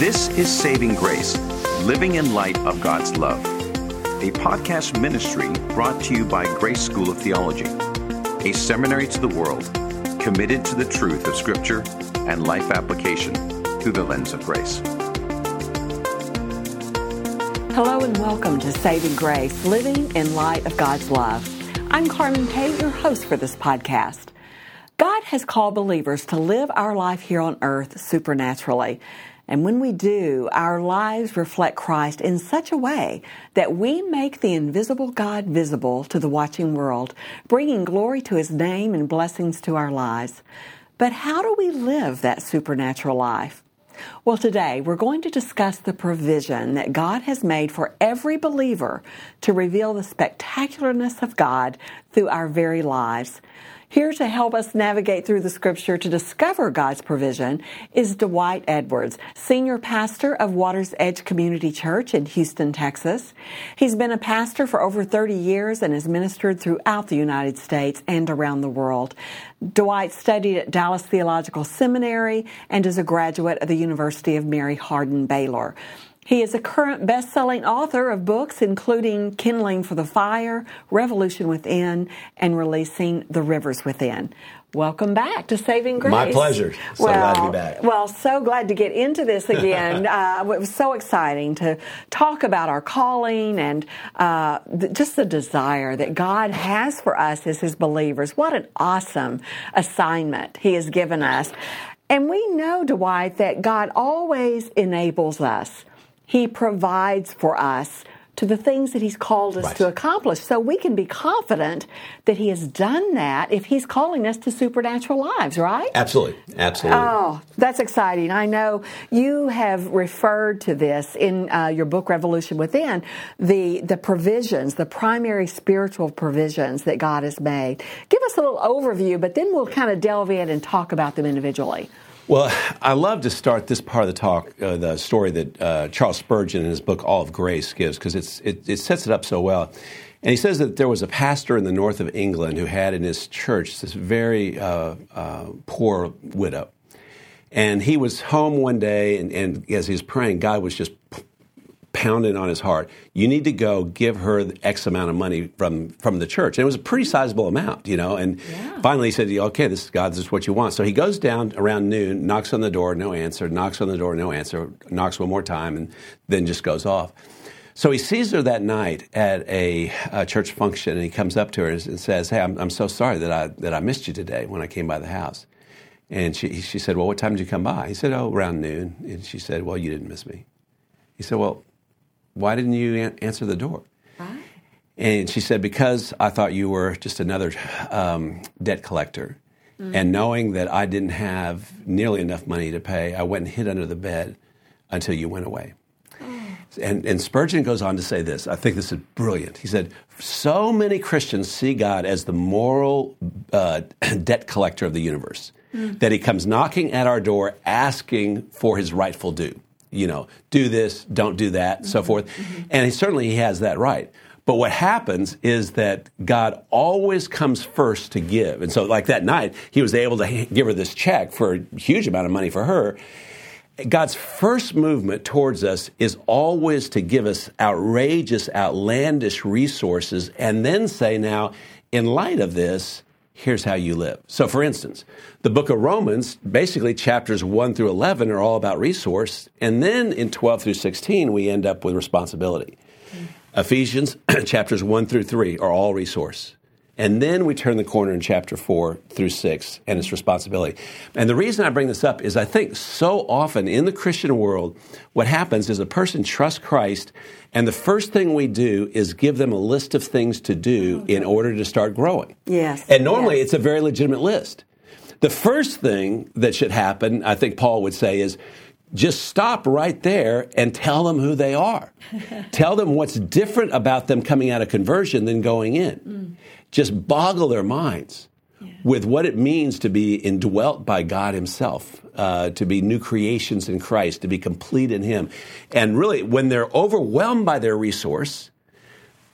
This is Saving Grace, living in light of God's love, a podcast ministry brought to you by Grace School of Theology, a seminary to the world committed to the truth of Scripture and life application through the lens of grace. Hello and welcome to Saving Grace, living in light of God's love. I'm Carmen Pate, your host for this podcast. God has called believers to live our life here on earth supernaturally. And when we do, our lives reflect Christ in such a way that we make the invisible God visible to the watching world, bringing glory to His name and blessings to our lives. But how do we live that supernatural life? Well, today we're going to discuss the provision that God has made for every believer to reveal the spectacularness of God through our very lives. Here to help us navigate through the scripture to discover God's provision is Dwight Edwards, senior pastor of Waters Edge Community Church in Houston, Texas. He's been a pastor for over 30 years and has ministered throughout the United States and around the world. Dwight studied at Dallas Theological Seminary and is a graduate of the University of Mary Hardin Baylor. He is a current best selling author of books including Kindling for the Fire, Revolution Within, and Releasing the Rivers Within. Welcome back to Saving Grace. My pleasure. So well, glad to be back. Well, so glad to get into this again. uh, it was so exciting to talk about our calling and uh, th- just the desire that God has for us as His believers. What an awesome assignment He has given us. And we know, Dwight, that God always enables us he provides for us to the things that He's called us right. to accomplish. So we can be confident that He has done that if He's calling us to supernatural lives, right? Absolutely. Absolutely. Oh, that's exciting. I know you have referred to this in uh, your book, Revolution Within, the, the provisions, the primary spiritual provisions that God has made. Give us a little overview, but then we'll kind of delve in and talk about them individually. Well, I love to start this part of the talk, uh, the story that uh, Charles Spurgeon in his book All of Grace gives, because it, it sets it up so well. And he says that there was a pastor in the north of England who had in his church this very uh, uh poor widow. And he was home one day, and, and as he was praying, God was just pounding on his heart. You need to go give her X amount of money from from the church. And it was a pretty sizable amount, you know. And yeah. finally he said, "Okay, this is God. This is what you want." So he goes down around noon, knocks on the door, no answer. Knocks on the door, no answer. Knocks one more time, and then just goes off. So he sees her that night at a, a church function, and he comes up to her and says, "Hey, I'm, I'm so sorry that I that I missed you today when I came by the house." And she, she said, Well, what time did you come by? He said, Oh, around noon. And she said, Well, you didn't miss me. He said, Well, why didn't you answer the door? Right. And she said, Because I thought you were just another um, debt collector. Mm-hmm. And knowing that I didn't have nearly enough money to pay, I went and hid under the bed until you went away. Oh. And, and, Spurgeon goes on to say this. I think this is brilliant. He said, So many Christians see God as the moral uh, debt collector of the universe, mm. that he comes knocking at our door asking for his rightful due you know, do this, don't do that, mm-hmm. so forth. Mm-hmm. And he, certainly he has that right. But what happens is that God always comes first to give. And so, like that night, he was able to give her this check for a huge amount of money for her. God's first movement towards us is always to give us outrageous, outlandish resources and then say, now, in light of this, here's how you live. So, for instance, the book of Romans, basically chapters 1 through 11 are all about resource. And then in 12 through 16, we end up with responsibility. Mm-hmm. Ephesians, chapters 1 through 3 are all resource. And then we turn the corner in chapter 4 through 6, and it's responsibility. And the reason I bring this up is I think so often in the Christian world, what happens is a person trusts Christ, and the first thing we do is give them a list of things to do mm-hmm. in order to start growing. Yes. And normally yes. it's a very legitimate list. The first thing that should happen, I think Paul would say, is just stop right there and tell them who they are. tell them what's different about them coming out of conversion than going in. Mm. Just boggle their minds yeah. with what it means to be indwelt by God Himself, uh, to be new creations in Christ, to be complete in Him. And really, when they're overwhelmed by their resource,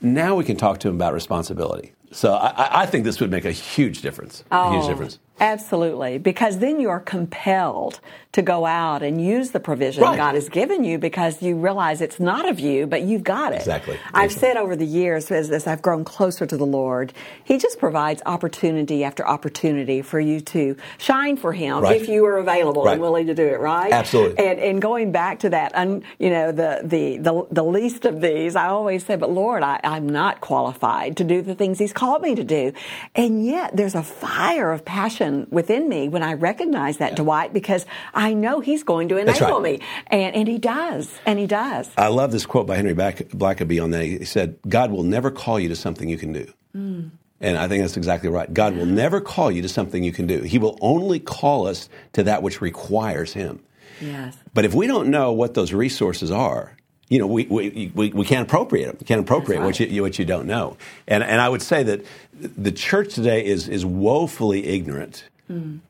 now we can talk to them about responsibility. So I, I, think this would make a huge difference. Oh, a huge difference. Absolutely, because then you are compelled to go out and use the provision Right. God has given you because you realize it's not of you, but you've got it. Exactly. I've Exactly. said over the years, as, as I've grown closer to the Lord, He just provides opportunity after opportunity for you to shine for Him Right. if you are available Right. and willing to do it. Right? Absolutely. And and going back to that, and you know, the the the, the least of these, I always say, but Lord, I, I'm not qualified to do the things He's called me to do, and yet there's a fire of passion within me when I recognize that, Dwight, because I know He's going to enable right. me, and and He does, and He does. I love this quote by Henry Black- Blackaby on that. He said, God will never call you to something you can do. Hmm. And I think that's exactly right. God will never call you to something you can do. He will only call us to that which requires Him. Yes. But if we don't know what those resources are, you know, we, we, we, we can't appropriate them. We can't appropriate That's what, you, what you don't know. And, and I would say that the church today is, is woefully ignorant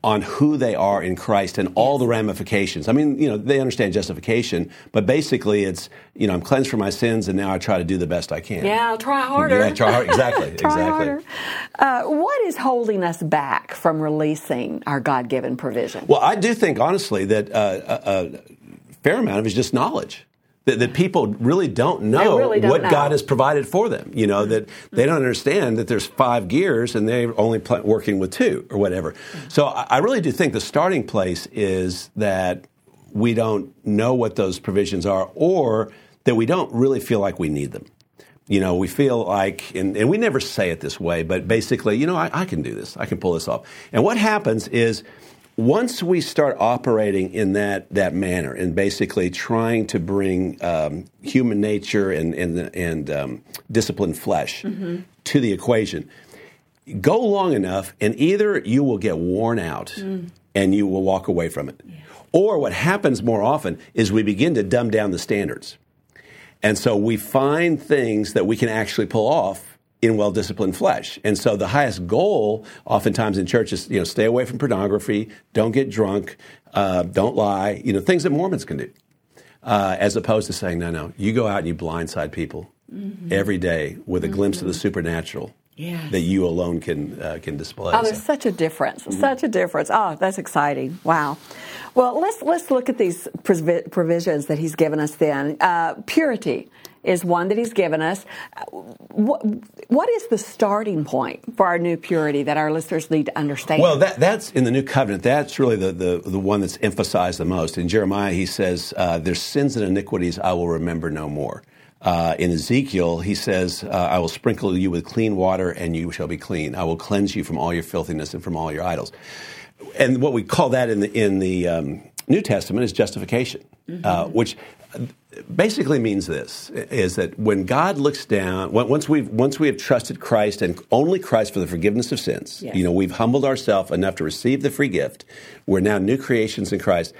on who they are in Christ and all the ramifications. I mean, you know, they understand justification, but basically it's, you know, I'm cleansed from my sins and now I try to do the best I can. Yeah, I'll try harder. Yeah, try hard. Exactly. Try exactly. harder. Uh, what is holding us back from releasing our God given provision? Well, I do think, honestly, that uh, a, a fair amount of it is just knowledge. That, that people really don't know really don't what know. God has provided for them. You know, mm-hmm. that they don't understand that there's five gears and they're only pl- working with two or whatever. Mm-hmm. So I, I really do think the starting place is that we don't know what those provisions are or that we don't really feel like we need them. You know, we feel like, and, and we never say it this way, but basically, you know, I, I can do this. I can pull this off. And what happens is once we start operating in that, that manner and basically trying to bring um, human nature and, and, and um, disciplined flesh to the equation, go long enough and either you will get worn out and you will walk away from it. Or what happens more often is we begin to dumb down the standards. And so we find things that we can actually pull off in well disciplined flesh. And so the highest goal, oftentimes in church, is you know stay away from pornography, don't get drunk, uh, don't lie. You know things that Mormons can do, uh, as opposed to saying no, no, you go out and you blindside people every day with a glimpse of the supernatural Yes. that you alone can uh, can display. Oh, So- there's such a difference. Such a difference. Oh, that's exciting. Wow. Well, let's let's look at these provisions that he's given us. Then uh, purity is one that he's given us. What, what is the starting point for our new purity that our listeners need to understand? Well, that, that's in the new covenant. That's really the, the, the one that's emphasized the most. In Jeremiah, he says, uh, "Their sins and iniquities I will remember no more." Uh, in Ezekiel, he says, uh, "I will sprinkle you with clean water, and you shall be clean. I will cleanse you from all your filthiness and from all your idols." And what we call that in the in the um, New Testament is justification, uh, which basically means this is that when God looks down once we've once we have trusted Christ and only Christ for the forgiveness of sins Yes. you know we've humbled ourselves enough to receive the free gift we're now new creations in Christ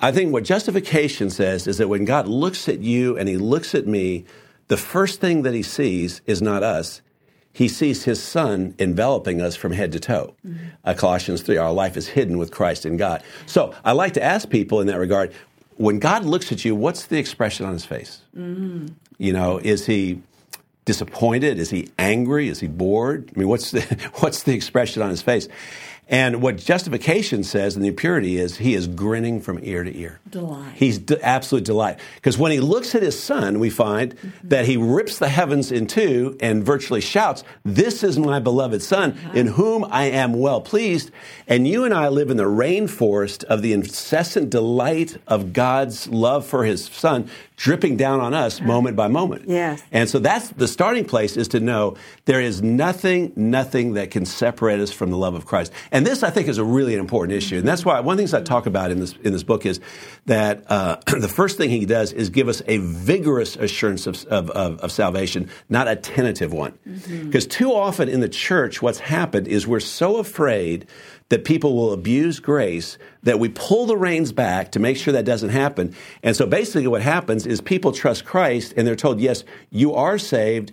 I think what justification says is that when God looks at you and he looks at me the first thing that he sees is not us he sees his son enveloping us from head to toe. Uh, Colossians 3, our life is hidden with Christ in God. So I like to ask people in that regard when God looks at you, what's the expression on his face? You know, is he disappointed? Is he angry? Is he bored? I mean, what's the, what's the expression on his face? And what justification says in the purity is he is grinning from ear to ear. Delight. He's d- absolute delight. Because when he looks at his son, we find mm-hmm. that he rips the heavens in two and virtually shouts, This is my beloved son, uh-huh. in whom I am well pleased. And you and I live in the rainforest of the incessant delight of God's love for his son dripping down on us uh-huh. moment by moment. Yes. And so that's the starting place is to know there is nothing, nothing that can separate us from the love of Christ. And this, I think, is a really important issue. And that's why one of the things I talk about in this, in this book is that uh, the first thing he does is give us a vigorous assurance of, of, of, of salvation, not a tentative one. Because too often in the church, what's happened is we're so afraid that people will abuse grace that we pull the reins back to make sure that doesn't happen. And so basically what happens is people trust Christ and they're told, yes, you are saved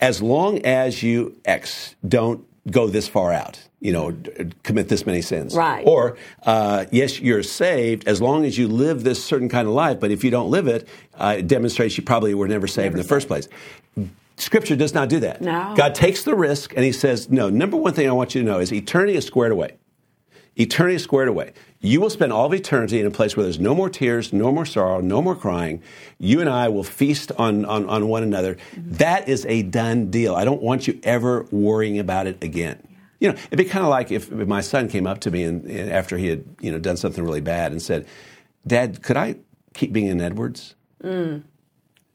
as long as you X don't go this far out, you know, commit this many sins. Right. Or, uh, yes, you're saved as long as you live this certain kind of life, but if you don't live it, uh, it demonstrates you probably were never saved in the first place. Scripture does not do that. No. God takes the risk and he says, no, number one thing I want you to know is eternity is squared away. Eternity squared away. You will spend all of eternity in a place where there's no more tears, no more sorrow, no more crying. You and I will feast on, on, on one another. That is a done deal. I don't want you ever worrying about it again. You know, it'd be kind of like if, if my son came up to me and, and after he had you know done something really bad and said, "Dad, could I keep being in Edwards?" Mm.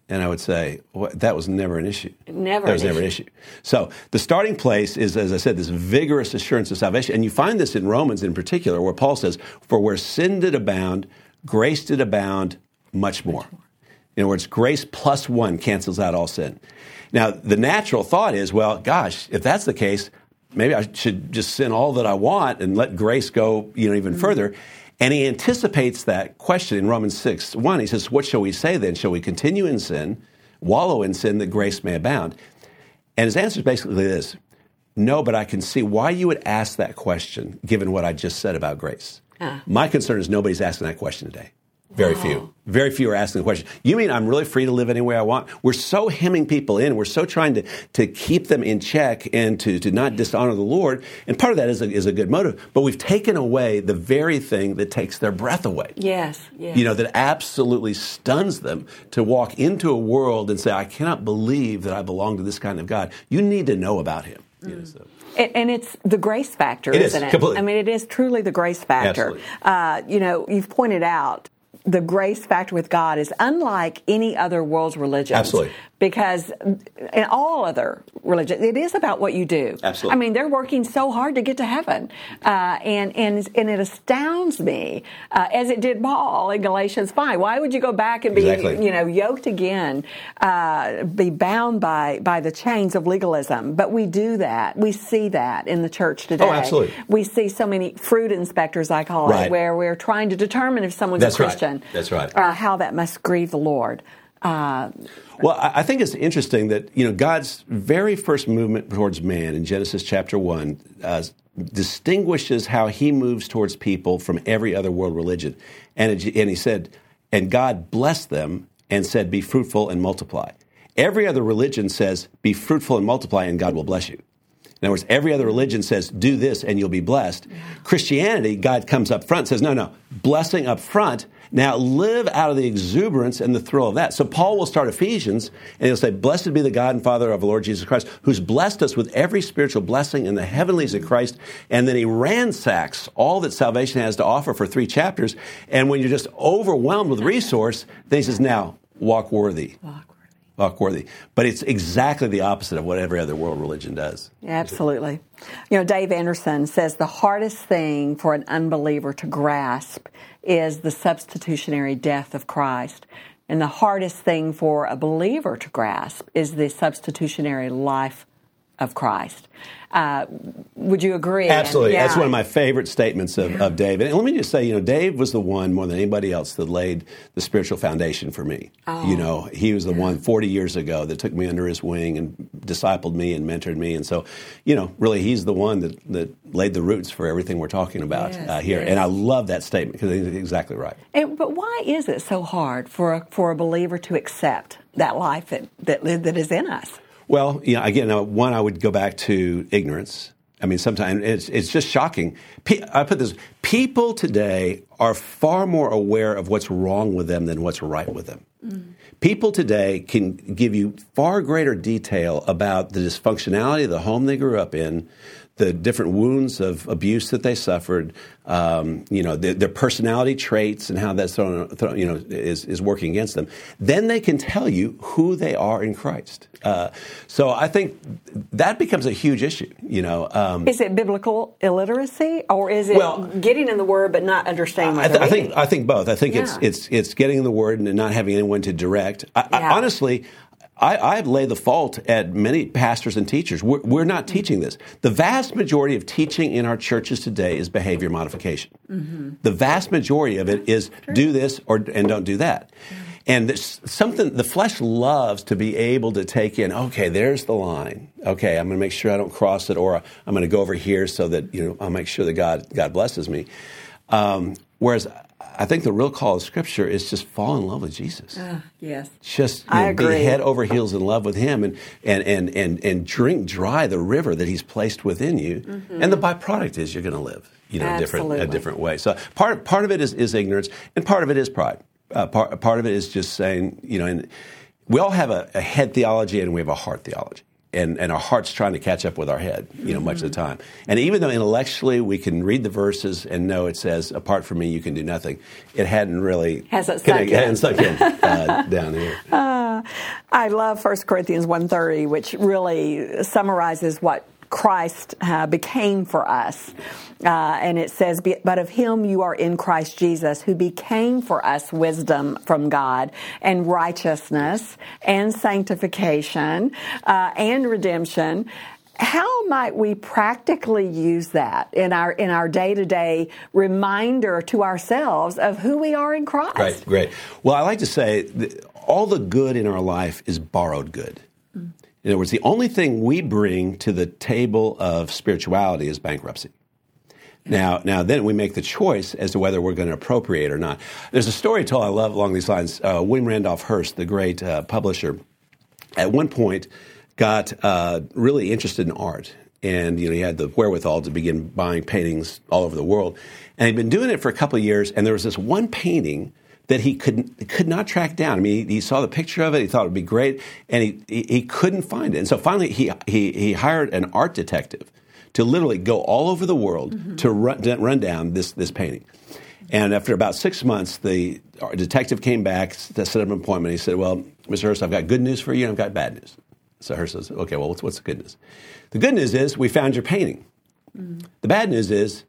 And I would say, well, that was never an issue. Never. That was never issue. an issue. So the starting place is, as I said, this vigorous assurance of salvation. And you find this in Romans in particular, where Paul says, For where sin did abound, grace did abound much more. In other words, grace plus one cancels out all sin. Now, the natural thought is, well, gosh, if that's the case, maybe I should just sin all that I want and let grace go, you know, even mm-hmm. further. And he anticipates that question in Romans 6 1. He says, What shall we say then? Shall we continue in sin, wallow in sin that grace may abound? And his answer is basically this No, but I can see why you would ask that question given what I just said about grace. Uh. My concern is nobody's asking that question today. Very wow. few. Very few are asking the question. You mean I'm really free to live any way I want? We're so hemming people in. We're so trying to, to keep them in check and to, to not dishonor the Lord. And part of that is a, is a good motive. But we've taken away the very thing that takes their breath away. Yes, yes. You know, that absolutely stuns them to walk into a world and say, I cannot believe that I belong to this kind of God. You need to know about Him. Mm. You know, so. And it's the grace factor, it isn't is, it? Completely. I mean, it is truly the grace factor. Uh, you know, you've pointed out the grace factor with God is unlike any other world's religion. Absolutely because in all other religions, it is about what you do. Absolutely. I mean, they're working so hard to get to heaven, uh, and and and it astounds me, uh, as it did Paul in Galatians five. Why would you go back and be exactly. you know yoked again, uh, be bound by by the chains of legalism? But we do that. We see that in the church today. Oh, absolutely. We see so many fruit inspectors, I call right. it, where we're trying to determine if someone's That's a Christian. Right. That's right. Uh, how that must grieve the Lord. Uh, well, I think it's interesting that you know God's very first movement towards man in Genesis chapter one uh, distinguishes how He moves towards people from every other world religion, and it, and He said, and God blessed them and said, "Be fruitful and multiply." Every other religion says, "Be fruitful and multiply," and God will bless you. In other words, every other religion says, do this and you'll be blessed. Christianity, God comes up front and says, no, no, blessing up front. Now live out of the exuberance and the thrill of that. So Paul will start Ephesians and he'll say, Blessed be the God and Father of the Lord Jesus Christ, who's blessed us with every spiritual blessing in the heavenlies of Christ. And then he ransacks all that salvation has to offer for three chapters. And when you're just overwhelmed with resource, then he says, Now walk worthy. Walk worthy. But it's exactly the opposite of what every other world religion does. Absolutely. You know, Dave Anderson says the hardest thing for an unbeliever to grasp is the substitutionary death of Christ. And the hardest thing for a believer to grasp is the substitutionary life of Christ. Uh, would you agree? Absolutely. Yeah. That's one of my favorite statements of, of Dave. And let me just say, you know, Dave was the one more than anybody else that laid the spiritual foundation for me. Oh. You know, he was the yeah. one 40 years ago that took me under his wing and discipled me and mentored me. And so, you know, really, he's the one that, that laid the roots for everything we're talking about yes, uh, here. Yes. And I love that statement because he's exactly right. And, but why is it so hard for a, for a believer to accept that life that, that, that is in us? Well, know, again, uh, one, I would go back to ignorance. I mean, sometimes it's, it's just shocking. I put this people today are far more aware of what's wrong with them than what's right with them. Mm. People today can give you far greater detail about the dysfunctionality of the home they grew up in, the different wounds of abuse that they suffered, um, you know, their, their, personality traits and how that's thrown, thrown, you know, is, is working against them. Then they can tell you who they are in Christ. Uh, so I think that becomes a huge issue. You know, um, is it biblical illiteracy or is it well, getting in the Word but not understanding? I, th- I, think I think both. I think yeah. it's it's it's getting in the Word and not having anyone to direct. I, yeah. I, honestly, I, lay the fault at many pastors and teachers. We're, we're, not teaching this. The vast majority of teaching in our churches today is behavior modification. Mm-hmm. The vast majority of it is do this or and don't do that. And something the flesh loves to be able to take in. Okay, there's the line. Okay, I'm going to make sure I don't cross it, or I'm going to go over here so that you know I'll make sure that God God blesses me. Um, whereas I think the real call of Scripture is just fall in love with Jesus. Uh, yes, just know, be head over heels in love with Him, and and and and and drink dry the river that He's placed within you. Mm-hmm. And the byproduct is you're going to live. you know, different, a different way. So part, part of it is, is ignorance, and part of it is pride. Uh, part, part of it is just saying, you know, and we all have a, a head theology and we have a heart theology. And, and our heart's trying to catch up with our head, you know, much of the time. And even though intellectually we can read the verses and know it says, apart from me, you can do nothing, it hadn't really Hasn't sunk in. sunk in uh, down here. I love 1 Corinthians 1.30, which really summarizes what Christ uh, became for us. Uh, and it says, But of him you are in Christ Jesus, who became for us wisdom from God, and righteousness, and sanctification, uh, and redemption. How might we practically use that in our in our day to day reminder to ourselves of who we are in Christ? Right, great. Well, I like to say all the good in our life is borrowed good. In other words, the only thing we bring to the table of spirituality is bankruptcy. Now, now, then we make the choice as to whether we're going to appropriate or not. There's a story told I love along these lines. Uh, William Randolph Hearst, the great uh, publisher, at one point got uh, really interested in art, and you know he had the wherewithal to begin buying paintings all over the world, and he'd been doing it for a couple of years. And there was this one painting that he could could not track down. I mean, he, he saw the picture of it, he thought it would be great, and he, he he couldn't find it. And so finally, he he he hired an art detective to literally go all over the world mm-hmm. to run, to run down this this painting. And after about six months, the detective came back, to set up an appointment. He said, "Well, Mr. Hearst, I've got good news for you, and I've got bad news." So Hearst says, "Okay, well, what's, what's the good news?" The good news is we found your painting. Mm-hmm. The bad news is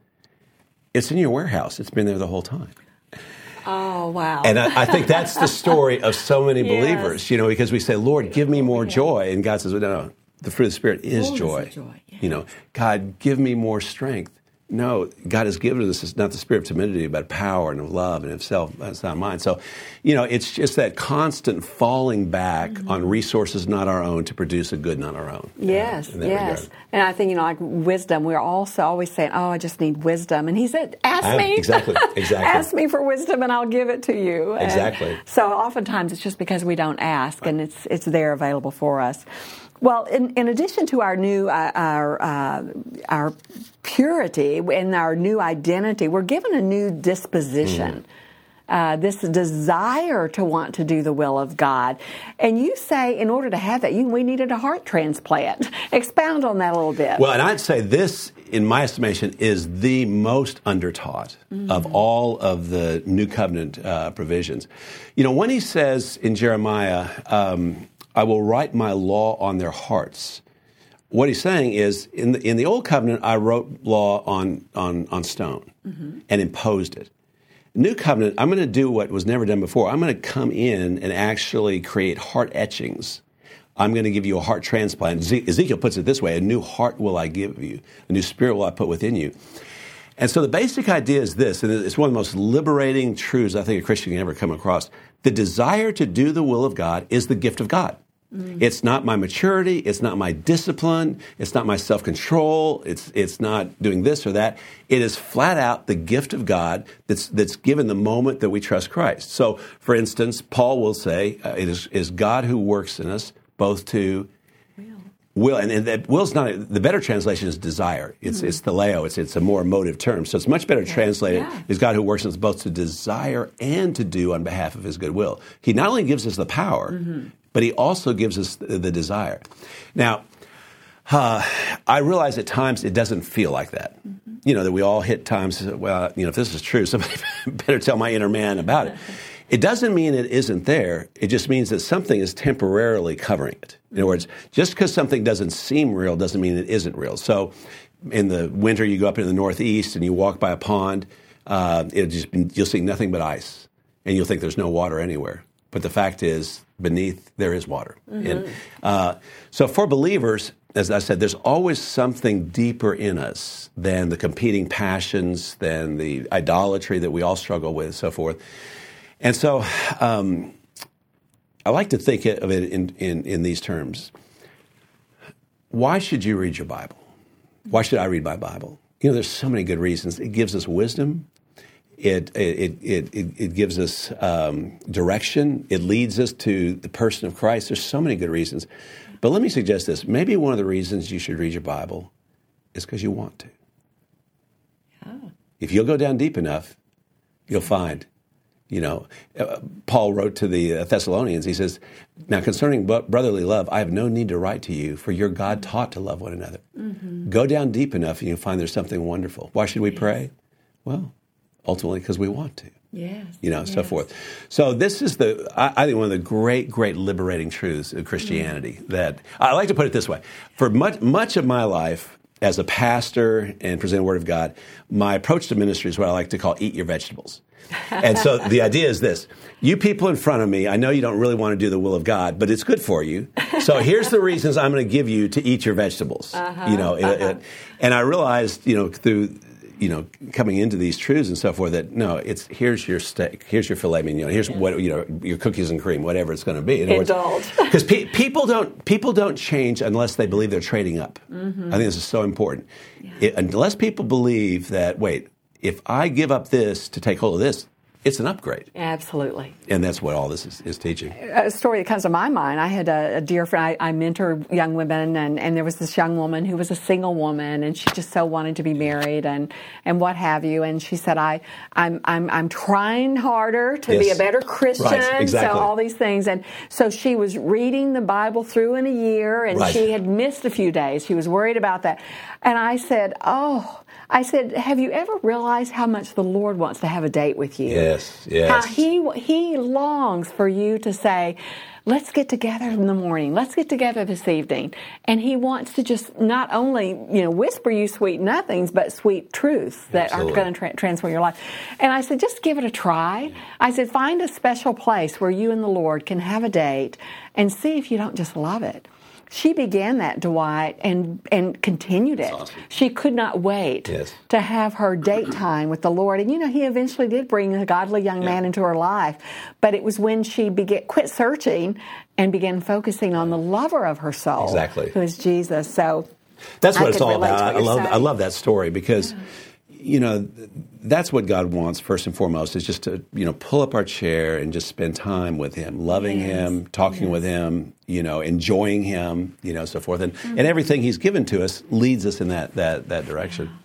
it's in your warehouse. It's been there the whole time. Oh wow! And I, I think that's the story of so many Yes. believers, you know, because we say, Lord, give me more joy. And God says, well, no, no, the fruit of the Spirit is joy. joy, yeah. You know, God, give me more strength. No, God has given us not the spirit of timidity, but power and of love and of self, that's not mine. So, you know, it's just that constant falling back Mm-hmm. on resources not our own to produce a good not our own. uh, Yes, yes. regard. And I think, you know, like wisdom, we're also always saying, oh, I just need wisdom. And he said, ask Ah, me. exactly, exactly. ask me for wisdom and I'll give it to you. And Exactly. so oftentimes it's just because we don't ask and it's, it's there available for us. Well, in, in addition to our new, uh, our, uh, our purity and our new identity, we're given a new disposition. Uh, this desire to want to do the will of God. And you say, in order to have that, you, we needed a heart transplant. Expound on that a little bit. Well, and I'd say this, in my estimation, is the most undertaught of all of the New Covenant uh, provisions. You know, when he says in Jeremiah, um, I will write my law on their hearts, what he's saying is in the, in the Old Covenant, I wrote law on, on, on stone mm-hmm. and imposed it. New covenant, I'm going to do what was never done before. I'm going to come in and actually create heart etchings. I'm going to give you a heart transplant. Eze- Ezekiel puts it this way: "A new heart will I give you, a new spirit will I put within you." And so the basic idea is this, and it's one of the most liberating truths I think a Christian can ever come across. The desire to do the will of God is the gift of God. It's not my maturity, it's not my discipline, it's not my self-control, it's it's not doing this or that. It is flat out the gift of God that's that's given the moment that we trust Christ. So, for instance, Paul will say, uh, "It is, is God who works in us both to will and, and that will's not the better translation is desire. It's mm-hmm. it's thelo it's it's a more emotive term. So it's much better translated Yeah. is god who works in us both to desire and to do on behalf of his good will he not only gives us the power mm-hmm. but he also gives us the, the desire. Now uh, I realize at times it doesn't feel like that. Mm-hmm. You know, that we all hit times, well, you know, if this is true, somebody better tell my inner man about it. It doesn't mean it isn't there. It just means that something is temporarily covering it. In other words, just because something doesn't seem real doesn't mean it isn't real. So in the winter, you go up in the Northeast and you walk by a pond, uh, just, you'll see nothing but ice, and you'll think there's no water anywhere. But the fact is, beneath there is water. And, uh, so for believers, as I said, there's always something deeper in us than the competing passions, than the idolatry that we all struggle with, and so forth. And so um, I like to think of it in, in, in these terms. Why should you read your Bible? Why should I read my Bible? You know, there's so many good reasons. It gives us wisdom. It, it, it, it, it gives us um, direction. It leads us to the person of Christ. There's so many good reasons. But let me suggest this. Maybe one of the reasons you should read your Bible is because you want to. Yeah. If you'll go down deep enough, you'll find. You know, uh, Paul wrote to the Thessalonians. He says, "Now concerning brotherly love, I have no need to write to you, for your God taught to love one another. Mm-hmm. Go down deep enough, and you'll find there's something wonderful. Why should we pray? Well, ultimately because we want to. Yes. You know, yes. so forth. So this is the I, I, think one of the great, great liberating truths of Christianity. Mm. That I like to put it this way: for much much of my life as a pastor and presenting the Word of God, my approach to ministry is what I like to call "eat your vegetables." and so the idea is this you people in front of me, I know you don't really want to do the will of God, but it's good for you. So here's the reasons I'm going to give you to eat your vegetables. Uh-huh, you know, uh-huh. and I realized, you know, through you know, coming into these truths and so forth that no, it's here's your steak, here's your filet mignon, here's yeah. what you know, your cookies and cream, whatever it's going to be. Indulge. Because pe- people don't people don't change unless they believe they're trading up. Mm-hmm. I think this is so important. Yeah. It, unless people believe that, wait, if I give up this to take hold of this, it's an upgrade. Absolutely. And that's what all this is, is teaching. A story that comes to my mind I had a, a dear friend, I, I, mentor young women, and, and there was this young woman who was a single woman, and she just so wanted to be married and, and what have you. And she said, I, I'm, I'm, I'm trying harder to yes. be a better Christian. Right, exactly. So all these things. And so she was reading the Bible through in a year, and right. she had missed a few days. She was worried about that. And I said, Oh, I said, "Have you ever realized how much the Lord wants to have a date with you? Yes, yes. How he he longs for you to say." Let's get together in the morning. Let's get together this evening. And he wants to just not only, you know, whisper you sweet nothings, but sweet truths that Absolutely. are going to tra- transform your life. And I said, just give it a try. I said, find a special place where you and the Lord can have a date and see if you don't just love it. She began that, Dwight, and, and continued it. Awesome. She could not wait yes. to have her date time with the Lord. And you know, he eventually did bring a godly young yeah. man into her life. But it was when she began, quit searching and began focusing on the lover of her soul, exactly. who is Jesus. So that's what I it's all about. I love, I love that story because. Yeah you know, that's what God wants first and foremost is just to, you know, pull up our chair and just spend time with Him, loving yes. Him, talking yes. with Him, you know, enjoying Him, you know, so forth. And, mm-hmm. and everything He's given to us leads us in that, that, that direction.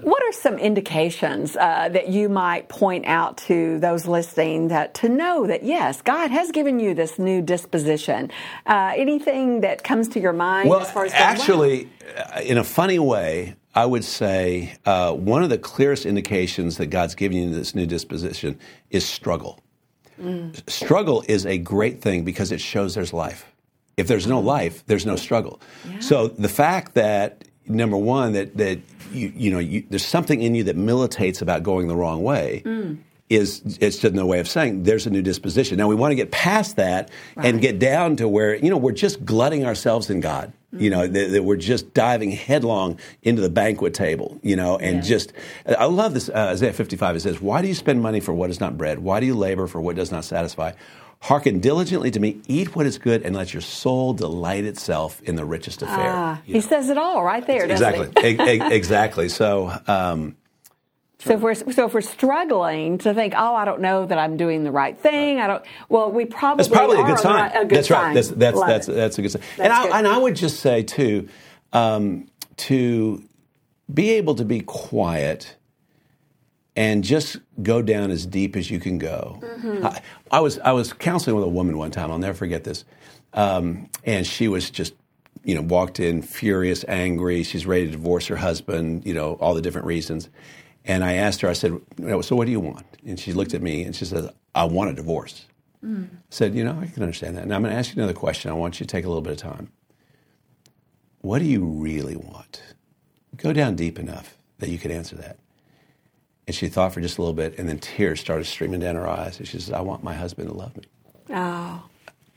What are some indications uh, that you might point out to those listening that to know that yes, God has given you this new disposition? Uh, anything that comes to your mind? Well, as far as actually, wow. in a funny way, I would say uh, one of the clearest indications that God's giving you this new disposition is struggle. Mm. Struggle is a great thing because it shows there's life. If there's no life, there's no struggle. Yeah. So the fact that number one that that you you know you, there's something in you that militates about going the wrong way. Mm is it's just no way of saying there's a new disposition. Now we want to get past that right. and get down to where you know we're just glutting ourselves in God. Mm-hmm. You know that, that, we're just diving headlong into the banquet table. You know, and yeah. just I love this uh, Isaiah 55. It says, "Why do you spend money for what is not bread? Why do you labor for what does not satisfy?" Hearken diligently to me, eat what is good, and let your soul delight itself in the richest affair. Ah, he know. says it all right there, exactly. exactly. So, um, so if we're so if we're struggling to think, oh, I don't know that I'm doing the right thing. I don't. Well, we probably that's probably a good sign. A good that's sign. right. That's that's that's, that's, a good sign. That's and I, and I would just say too, um, to be able to be quiet and just go down as deep as you can go. Mm-hmm. I, I, was I was counseling with a woman one time. I'll never forget this, um, and she was just. You know, walked in furious, angry. She's ready to divorce her husband. You know, all the different reasons. And I asked her, I said, so what do you want? And she looked at me and she says, I want a divorce. Mm. I said, you know, I can understand that. And I'm going to ask you another question. I want you to take a little bit of time. What do you really want? Go down deep enough that you could answer that. And she thought for just a little bit, and then tears started streaming down her eyes. And she says, I want my husband to love me. Oh.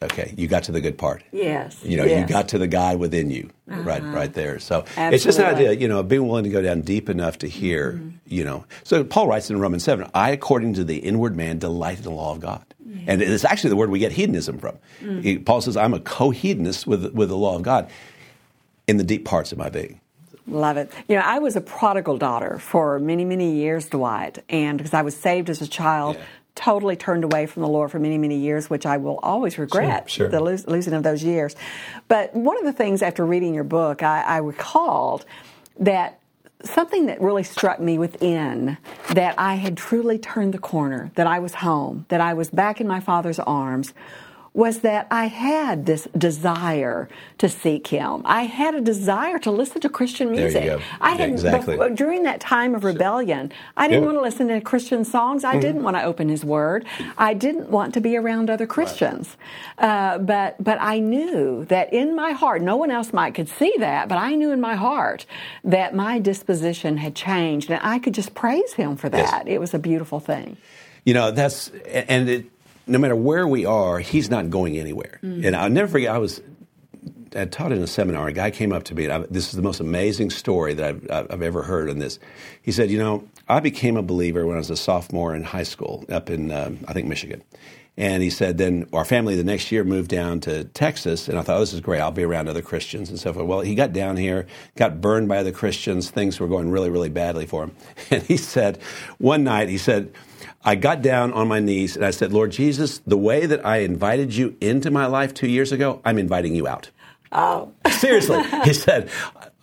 Okay, you got to the good part. Yes. You know, yes. you got to the God within you, uh-huh. right, right there. So Absolutely. it's just an idea, you know, being willing to go down deep enough to hear, mm-hmm. you know. So Paul writes in Romans seven, "I, according to the inward man, delight in the law of God," and it's actually the word we get hedonism from. Mm-hmm. He, Paul says, "I'm a co-hedonist with with the law of God in the deep parts of my being." Love it. You know, I was a prodigal daughter for many, many years, Dwight, and because I was saved as a child, yeah totally turned away from the Lord for many, many years, which I will always regret sure, sure. the lo- losing of those years. But one of the things after reading your book, I, I recalled that something that really struck me within that I had truly turned the corner, that I was home, that I was back in my father's arms was that I had this desire to seek Him. I had a desire to listen to Christian music. There you go. I had exactly. before, during that time of rebellion. I didn't want to listen to Christian songs. I mm-hmm. didn't want to open His Word. I didn't want to be around other Christians. Right. Uh, but but I knew that in my heart, no one else might could see that, but I knew in my heart that my disposition had changed, and I could just praise Him for that. Yes. It was a beautiful thing. You know, that's and it no matter where we are, he's not going anywhere. Mm-hmm. And I'll never forget, I was I taught in a seminar. A guy came up to me, and I, this is the most amazing story that I've, I've, ever heard in this. He said, You know, I became a believer when I was a sophomore in high school up in, um, I think, Michigan. And he said, then our family the next year moved down to Texas, and I thought, oh, this is great. I'll be around other Christians and so forth. Well, he got down here, got burned by the Christians. Things were going really, really badly for him. And he said, one night, he said, I got down on my knees and I said, Lord Jesus, the way that I invited you into my life two years ago, I'm inviting you out. Oh. Seriously. he said,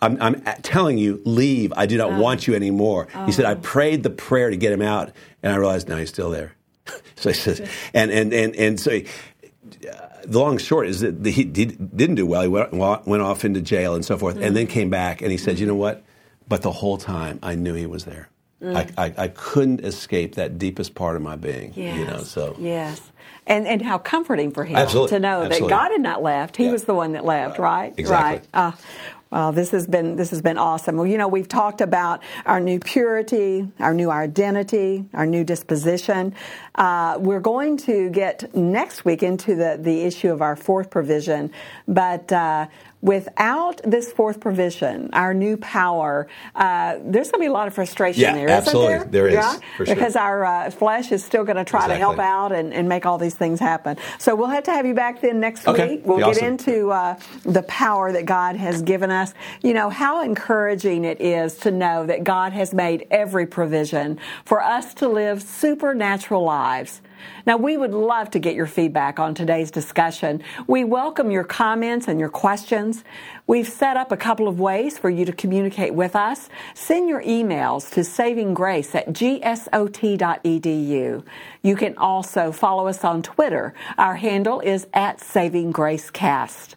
I'm, I'm, telling you, leave. I do not oh. want you anymore. Oh. He said, I oh. prayed the prayer to get him out, and I realized now he's still there. so he says, and, and, and, and so he, the long short is that he, didn't do well. He went, went off into jail and so forth, mm. and then came back, and he said, You know what? But the whole time, I knew he was there. Mm. I, I, I, couldn't escape that deepest part of my being. Yes. You know, so yes, and and how comforting for him Absolutely. to know Absolutely. that God had not left; He yeah. was the one that left. Right? Exactly. Right. Uh, well, this has been this has been awesome. Well, you know, we've talked about our new purity, our new identity, our new disposition. Uh, we're going to get next week into the the issue of our fourth provision, but uh, without this fourth provision, our new power, uh, there's going to be a lot of frustration yeah, there, absolutely. isn't there? There is, yeah? sure. Because our uh, flesh is still going to try exactly. to help out and, and, make all these things happen. So we'll have to have you back then next okay. week. We'll be get awesome. into uh, the power that God has given us. You know, how encouraging it is to know that God has made every provision for us to live supernatural lives now, we would love to get your feedback on today's discussion. We welcome your comments and your questions. We've set up a couple of ways for you to communicate with us. Send your emails to savinggrace at gsot.edu. You can also follow us on Twitter. Our handle is at savinggracecast.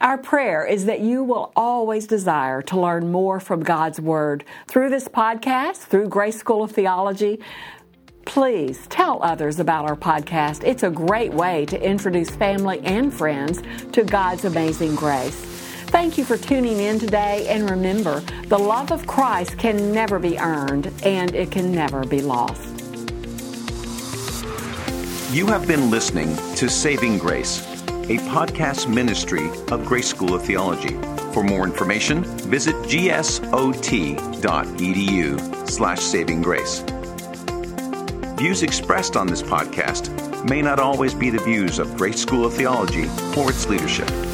Our prayer is that you will always desire to learn more from God's Word through this podcast, through Grace School of Theology, Please tell others about our podcast. It's a great way to introduce family and friends to God's amazing grace. Thank you for tuning in today, and remember, the love of Christ can never be earned and it can never be lost. You have been listening to Saving Grace, a podcast ministry of Grace School of Theology. For more information, visit gsot.edu slash saving grace. Views expressed on this podcast may not always be the views of Grace School of Theology or its leadership.